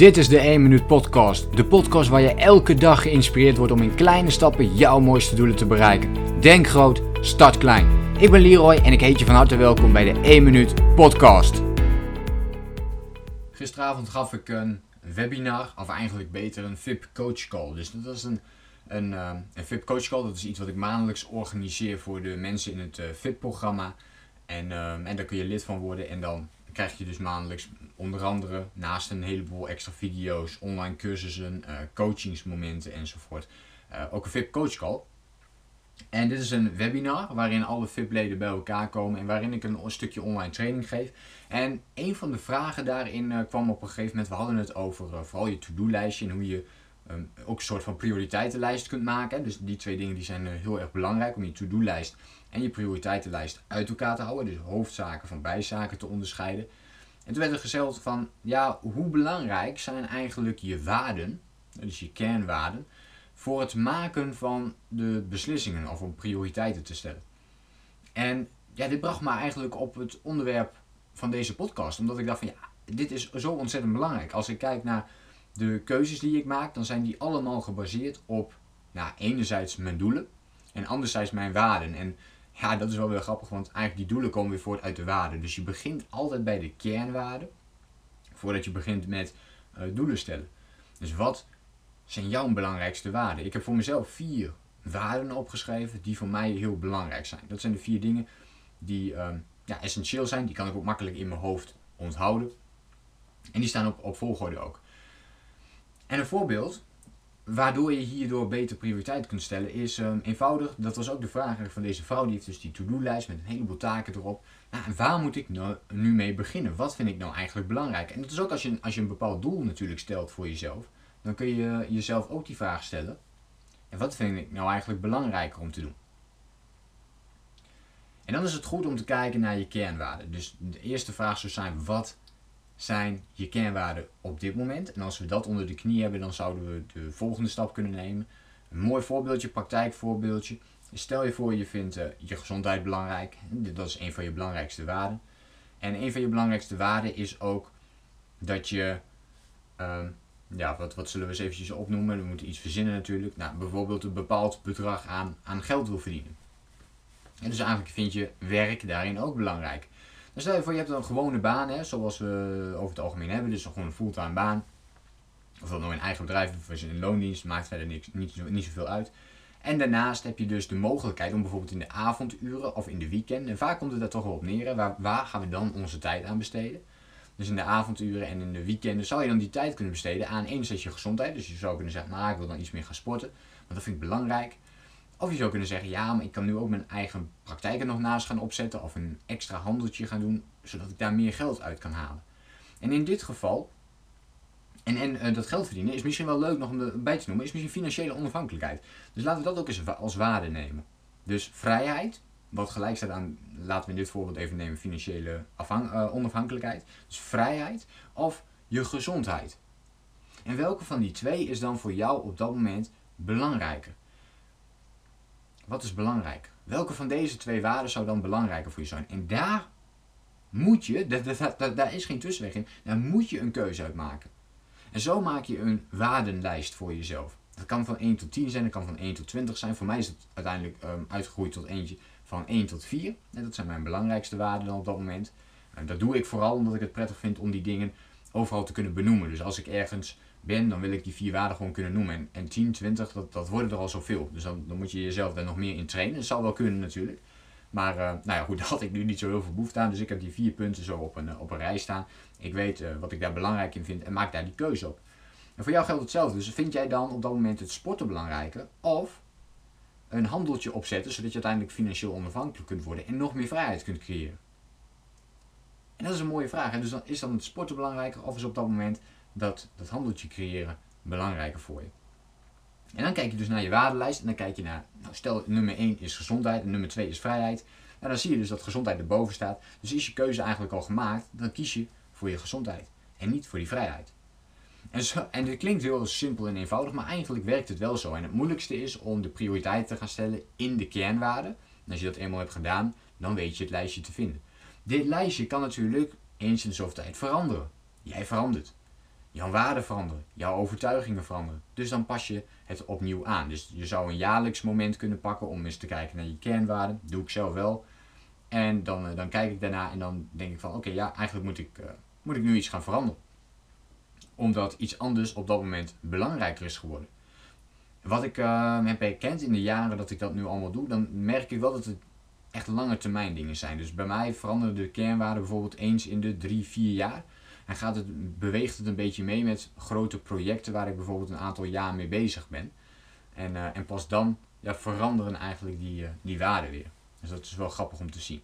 Dit is de 1 Minuut Podcast. De podcast waar je elke dag geïnspireerd wordt om in kleine stappen jouw mooiste doelen te bereiken. Denk groot, start klein. Ik ben Leroy en ik heet je van harte welkom bij de 1 Minuut Podcast. Gisteravond gaf ik een webinar, of eigenlijk beter een VIP Coach Call. Dus dat is een, een, uh, een VIP Coach Call. Dat is iets wat ik maandelijks organiseer voor de mensen in het uh, VIP-programma. En, uh, en daar kun je lid van worden en dan krijg je dus maandelijks onder andere naast een heleboel extra video's, online cursussen, uh, coachingsmomenten enzovoort, uh, ook een VIP coach call. En dit is een webinar waarin alle VIP-leden bij elkaar komen en waarin ik een, stukje online training geef. En een van de vragen daarin uh, kwam op een gegeven moment, we hadden het over vooral je to-do-lijstje en hoe je um, ook een soort van prioriteitenlijst kunt maken. Dus die twee dingen die zijn heel erg belangrijk om je to-do-lijst en je prioriteitenlijst uit elkaar te houden. Dus hoofdzaken van bijzaken te onderscheiden. En toen werd er gezegd van, ja, hoe belangrijk zijn eigenlijk je waarden, dus je kernwaarden, voor het maken van de beslissingen of om prioriteiten te stellen. En ja, dit bracht me eigenlijk op het onderwerp van deze podcast, omdat ik dacht van, ja, dit is zo ontzettend belangrijk. Als ik kijk naar de keuzes die ik maak, dan zijn die allemaal gebaseerd op, nou, enerzijds mijn doelen en anderzijds mijn waarden. En ja, dat is wel weer grappig, want eigenlijk die doelen komen weer voort uit de waarden. Dus je begint altijd bij de kernwaarden, voordat je begint met uh, doelen stellen. Dus wat zijn jouw belangrijkste waarden? Ik heb voor mezelf vier waarden opgeschreven die voor mij heel belangrijk zijn. Dat zijn de vier dingen die uh, ja, essentieel zijn. Die kan ik ook makkelijk in mijn hoofd onthouden. En die staan op, op volgorde ook. En een voorbeeld waardoor je hierdoor beter prioriteit kunt stellen is um, eenvoudig. Dat was ook de vraag van deze vrouw. Die heeft dus die to-do-lijst met een heleboel taken erop. Nou, waar moet ik nou, nu mee beginnen? Wat vind ik nou eigenlijk belangrijk? En dat is ook als je, als je een bepaald doel natuurlijk stelt voor jezelf. Dan kun je jezelf ook die vraag stellen. En wat vind ik nou eigenlijk belangrijker om te doen? En dan is het goed om te kijken naar je kernwaarden. Dus de eerste vraag zou zijn: wat zijn je kernwaarden op dit moment. En als we dat onder de knie hebben, dan zouden we de volgende stap kunnen nemen. Een mooi voorbeeldje, praktijkvoorbeeldje. Stel je voor, je vindt uh, je gezondheid belangrijk. Dat is een van je belangrijkste waarden. En een van je belangrijkste waarden is ook dat je, uh, ja, wat, wat zullen we eens eventjes opnoemen? We moeten iets verzinnen natuurlijk. Nou, bijvoorbeeld een bepaald bedrag aan, aan geld wil verdienen. En dus eigenlijk vind je werk daarin ook belangrijk. Dus stel je voor, je hebt een gewone baan, hè, zoals we over het algemeen hebben, dus gewoon een fulltime baan. Of dat nou een eigen bedrijf of is in loondienst, maakt verder niks, niet, niet zoveel uit. En daarnaast heb je dus de mogelijkheid om bijvoorbeeld in de avonduren of in de weekend, en vaak komt het daar toch wel op neer, waar, waar gaan we dan onze tijd aan besteden? Dus in de avonduren en in de weekenden zou je dan die tijd kunnen besteden aan enerzijds je gezondheid. Dus je zou kunnen zeggen, nou ik wil dan iets meer gaan sporten, want dat vind ik belangrijk. Of je zou kunnen zeggen, ja, maar ik kan nu ook mijn eigen praktijk er nog naast gaan opzetten of een extra handeltje gaan doen, zodat ik daar meer geld uit kan halen. En in dit geval, en, en uh, dat geld verdienen is misschien wel leuk nog om erbij te noemen, is misschien financiële onafhankelijkheid. Dus laten we dat ook eens als waarde nemen. Dus vrijheid, wat gelijk staat aan, laten we in dit voorbeeld even nemen, financiële uh, onafhankelijkheid. Dus vrijheid of je gezondheid. En welke van die twee is dan voor jou op dat moment belangrijker? Wat is belangrijk? Welke van deze twee waarden zou dan belangrijker voor je zijn? En daar moet je, daar, is geen tussenweg in, daar moet je een keuze uit maken. En zo maak je een waardenlijst voor jezelf. Dat kan van 1 tot 10 zijn, dat kan van 1 tot 20 zijn. Voor mij is het uiteindelijk um, uitgegroeid tot eentje van 1 tot 4. En dat zijn mijn belangrijkste waarden dan op dat moment. En dat doe ik vooral omdat ik het prettig vind om die dingen overal te kunnen benoemen. Dus als ik ergens ben, dan wil ik die vier waarden gewoon kunnen noemen. En, en 10, 20, dat, dat worden er al zoveel. Dus dan, dan moet je jezelf daar nog meer in trainen. Dat zal wel kunnen natuurlijk. Maar uh, nou ja, goed, daar had ik nu niet zo heel veel behoefte aan. Dus ik heb die vier punten zo op een, eh, op een rij staan. Ik weet uh, wat ik daar belangrijk in vind en maak daar die keuze op. En voor jou geldt hetzelfde. Dus vind jij dan op dat moment het sporten belangrijker? Of een handeltje opzetten, zodat je uiteindelijk financieel onafhankelijk kunt worden en nog meer vrijheid kunt creëren? En dat is een mooie vraag. En dus dan, is dan het sporten belangrijker of is op dat moment dat, dat handeltje creëren belangrijker voor je. En dan kijk je dus naar je waardelijst en dan kijk je naar, nou stel nummer 1 is gezondheid en nummer 2 is vrijheid. En dan zie je dus dat gezondheid erboven staat. Dus is je keuze eigenlijk al gemaakt, dan kies je voor je gezondheid en niet voor die vrijheid. En, en dit klinkt heel simpel en eenvoudig, maar eigenlijk werkt het wel zo. En het moeilijkste is om de prioriteit te gaan stellen in de kernwaarden. En als je dat eenmaal hebt gedaan, dan weet je het lijstje te vinden. Dit lijstje kan natuurlijk eens in de zoveel tijd veranderen. Jij verandert. jouw waarden veranderen, jouw overtuigingen veranderen. Dus dan pas je het opnieuw aan. Dus je zou een jaarlijks moment kunnen pakken om eens te kijken naar je kernwaarden. doe ik zelf wel. En dan, eh, dan kijk ik daarna en dan denk ik van oké, ja, eigenlijk moet ik, uh, moet ik nu iets gaan veranderen. Omdat iets anders op dat moment belangrijker is geworden. Wat ik uh, heb herkend in de jaren dat ik dat nu allemaal doe, dan merk ik wel dat het echt lange termijn dingen zijn. Dus bij mij veranderen de kernwaarden bijvoorbeeld eens in de drie, vier jaar. En gaat het, beweegt het een beetje mee met grote projecten waar ik bijvoorbeeld een aantal jaar mee bezig ben. En, uh, en pas dan ja, veranderen eigenlijk die, uh, die waarden weer. Dus dat is wel grappig om te zien.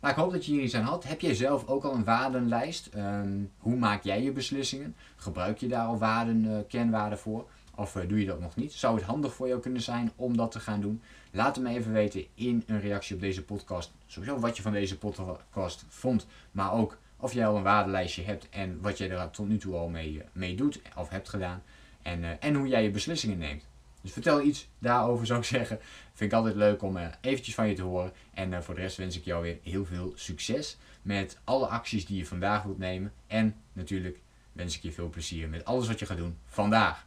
Maar ik hoop dat je hier iets aan had. Heb jij zelf ook al een waardenlijst? Um, hoe maak jij je beslissingen? Gebruik je daar al waarden, uh, kernwaarden voor? Of doe je dat nog niet? Zou het handig voor jou kunnen zijn om dat te gaan doen? Laat het me even weten in een reactie op deze podcast. Sowieso wat je van deze podcast vond, maar ook of jij al een waardelijstje hebt en wat jij er tot nu toe al mee, mee doet of hebt gedaan. En, uh, en hoe jij je beslissingen neemt. Dus vertel iets daarover zou ik zeggen. Vind ik altijd leuk om uh, eventjes van je te horen. En voor de rest wens ik jou weer heel veel succes met alle acties die je vandaag wilt nemen. En natuurlijk wens ik je veel plezier met alles wat je gaat doen vandaag.